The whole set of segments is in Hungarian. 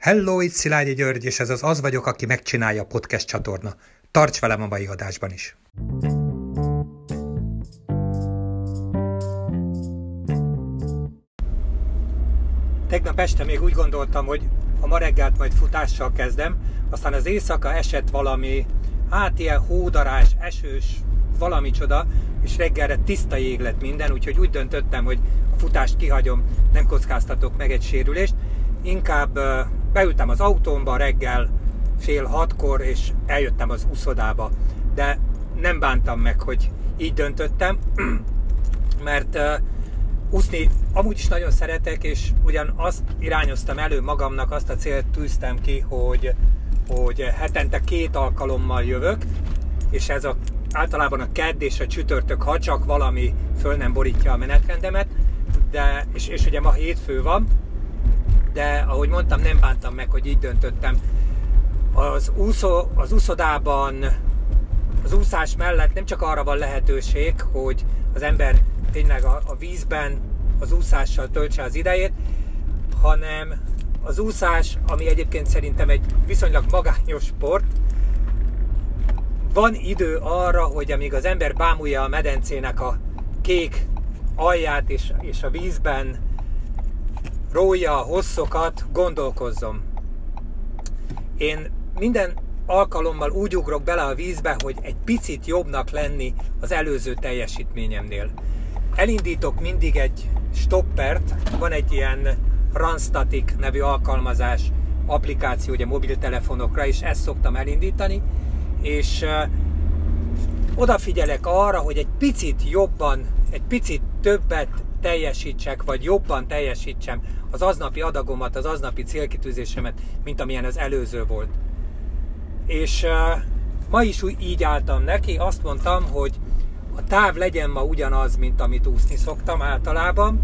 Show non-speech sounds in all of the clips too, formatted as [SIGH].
Hello, itt Szilágyi György, és ez az Az vagyok, aki megcsinálja a podcast csatorna. Tarts velem a mai adásban is! Tegnap este még úgy gondoltam, hogy a ma reggelt majd futással kezdem, aztán az éjszaka esett valami, hát ilyen hódarás, esős, valami csoda, és reggelre tiszta jég lett minden, úgyhogy úgy döntöttem, hogy a futást kihagyom, nem kockáztatok meg egy sérülést, inkább beültem az autómba reggel fél hatkor, és eljöttem az uszodába. De nem bántam meg, hogy így döntöttem, [CLEARS THROAT] mert uh, úszni amúgy is nagyon szeretek, és ugyan azt irányoztam elő magamnak, azt a célt tűztem ki, hogy, hogy hetente két alkalommal jövök, és ez a, általában a kedd és a csütörtök, ha csak valami föl nem borítja a menetrendemet, de, és, és ugye ma hétfő van, de ahogy mondtam, nem bántam meg, hogy így döntöttem. Az, úszó, az úszodában, az úszás mellett nem csak arra van lehetőség, hogy az ember tényleg a, a vízben az úszással töltse az idejét, hanem az úszás, ami egyébként szerintem egy viszonylag magányos sport, van idő arra, hogy amíg az ember bámulja a medencének a kék alját és, és a vízben rója a hosszokat, gondolkozzom. Én minden alkalommal úgy ugrok bele a vízbe, hogy egy picit jobbnak lenni az előző teljesítményemnél. Elindítok mindig egy stoppert, van egy ilyen Runstatic nevű alkalmazás, applikáció ugye mobiltelefonokra, és ezt szoktam elindítani, és odafigyelek arra, hogy egy picit jobban, egy picit többet teljesítsek, vagy jobban teljesítsem az aznapi adagomat, az aznapi célkitűzésemet, mint amilyen az előző volt. És uh, ma is úgy így álltam neki, azt mondtam, hogy a táv legyen ma ugyanaz, mint amit úszni szoktam általában,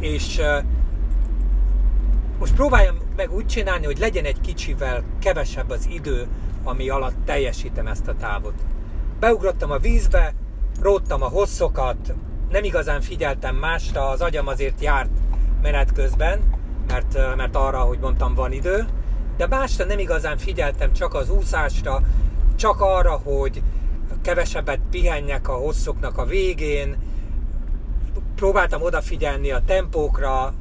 és uh, most próbáljam meg úgy csinálni, hogy legyen egy kicsivel kevesebb az idő, ami alatt teljesítem ezt a távot. Beugrottam a vízbe, róttam a hosszokat, nem igazán figyeltem másra, az agyam azért járt menet közben, mert, mert arra, hogy mondtam, van idő, de másra nem igazán figyeltem, csak az úszásra, csak arra, hogy kevesebbet pihenjek a hosszoknak a végén, próbáltam odafigyelni a tempókra,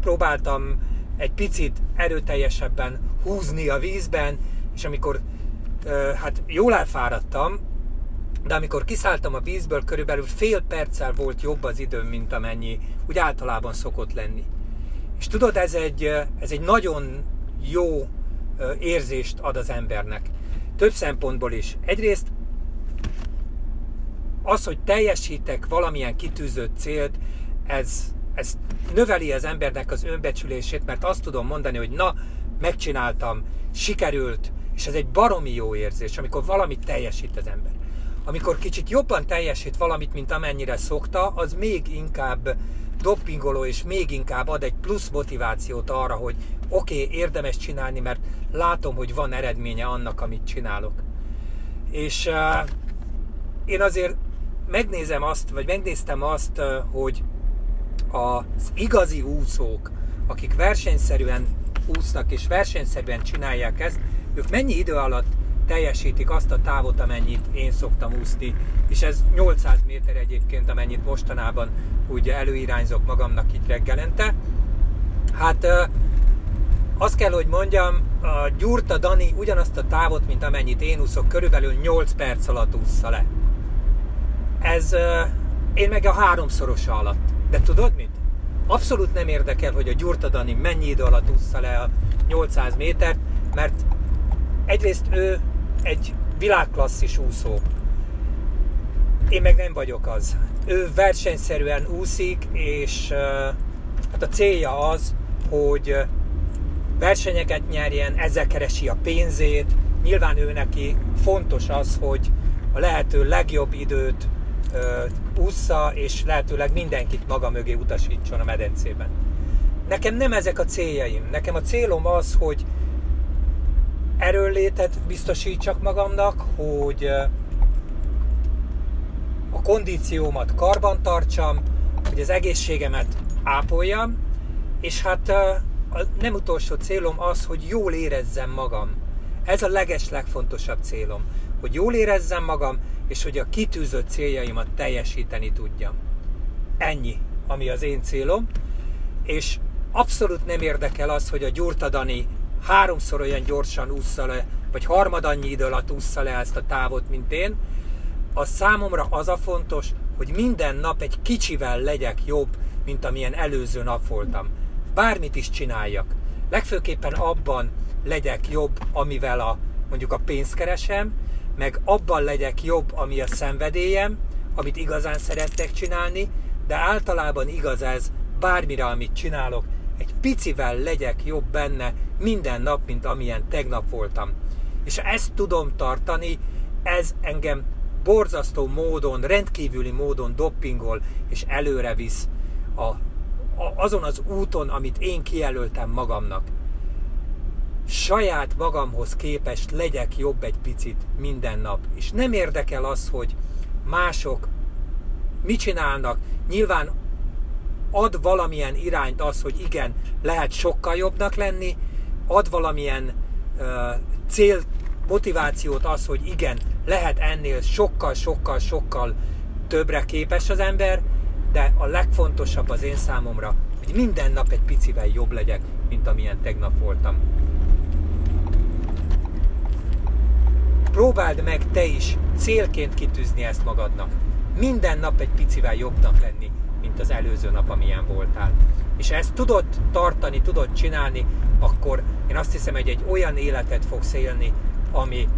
próbáltam egy picit erőteljesebben húzni a vízben, és amikor hát jól elfáradtam, de amikor kiszálltam a vízből, körülbelül fél perccel volt jobb az időm, mint amennyi úgy általában szokott lenni. És tudod, ez egy, ez egy nagyon jó érzést ad az embernek. Több szempontból is. Egyrészt az, hogy teljesítek valamilyen kitűzött célt, ez, ez növeli az embernek az önbecsülését, mert azt tudom mondani, hogy na, megcsináltam, sikerült, és ez egy baromi jó érzés, amikor valamit teljesít az ember amikor kicsit jobban teljesít valamit, mint amennyire szokta, az még inkább dopingoló, és még inkább ad egy plusz motivációt arra, hogy oké, okay, érdemes csinálni, mert látom, hogy van eredménye annak, amit csinálok. És uh, én azért megnézem azt, vagy megnéztem azt, uh, hogy az igazi úszók, akik versenyszerűen úsznak és versenyszerűen csinálják ezt, ők mennyi idő alatt teljesítik azt a távot, amennyit én szoktam úszni, és ez 800 méter egyébként, amennyit mostanában úgy előirányzok magamnak így reggelente. Hát azt kell, hogy mondjam, a Gyurta Dani ugyanazt a távot, mint amennyit én úszok, körülbelül 8 perc alatt ússza le. Ez én meg a háromszorosa alatt. De tudod mit? Abszolút nem érdekel, hogy a Gyurta Dani mennyi idő alatt ússza le a 800 métert, mert egyrészt ő egy világklasszis úszó. Én meg nem vagyok az. Ő versenyszerűen úszik, és hát a célja az, hogy versenyeket nyerjen, ezzel keresi a pénzét. Nyilván ő neki fontos az, hogy a lehető legjobb időt ússza, és lehetőleg mindenkit maga mögé utasítson a medencében. Nekem nem ezek a céljaim. Nekem a célom az, hogy erőnlétet biztosítsak magamnak, hogy a kondíciómat karban tartsam, hogy az egészségemet ápoljam, és hát a nem utolsó célom az, hogy jól érezzem magam. Ez a leges legfontosabb célom, hogy jól érezzem magam, és hogy a kitűzött céljaimat teljesíteni tudjam. Ennyi, ami az én célom, és abszolút nem érdekel az, hogy a gyurtadani háromszor olyan gyorsan ússza le, vagy harmad annyi idő alatt ússza le ezt a távot, mint én. A számomra az a fontos, hogy minden nap egy kicsivel legyek jobb, mint amilyen előző nap voltam. Bármit is csináljak. Legfőképpen abban legyek jobb, amivel a, mondjuk a pénzt keresem, meg abban legyek jobb, ami a szenvedélyem, amit igazán szerettek csinálni, de általában igaz ez bármire, amit csinálok, egy picivel legyek jobb benne minden nap, mint amilyen tegnap voltam. És ezt tudom tartani, ez engem borzasztó módon, rendkívüli módon doppingol, és előre visz a, a, azon az úton, amit én kijelöltem magamnak. Saját magamhoz képest legyek jobb egy picit minden nap. És nem érdekel az, hogy mások mit csinálnak. Nyilván ad valamilyen irányt az, hogy igen, lehet sokkal jobbnak lenni, ad valamilyen uh, cél, motivációt az, hogy igen, lehet ennél sokkal, sokkal, sokkal többre képes az ember, de a legfontosabb az én számomra, hogy minden nap egy picivel jobb legyek, mint amilyen tegnap voltam. Próbáld meg te is célként kitűzni ezt magadnak. Minden nap egy picivel jobbnak lenni, mint az előző nap, amilyen voltál. És ezt tudod tartani, tudod csinálni, akkor én azt hiszem, hogy egy olyan életet fogsz élni, ami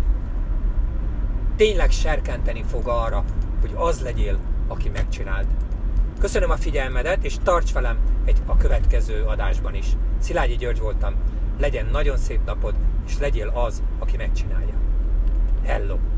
tényleg serkenteni fog arra, hogy az legyél, aki megcsináld. Köszönöm a figyelmedet, és tarts velem egy a következő adásban is. Szilágyi György voltam. Legyen nagyon szép napod, és legyél az, aki megcsinálja. Hello!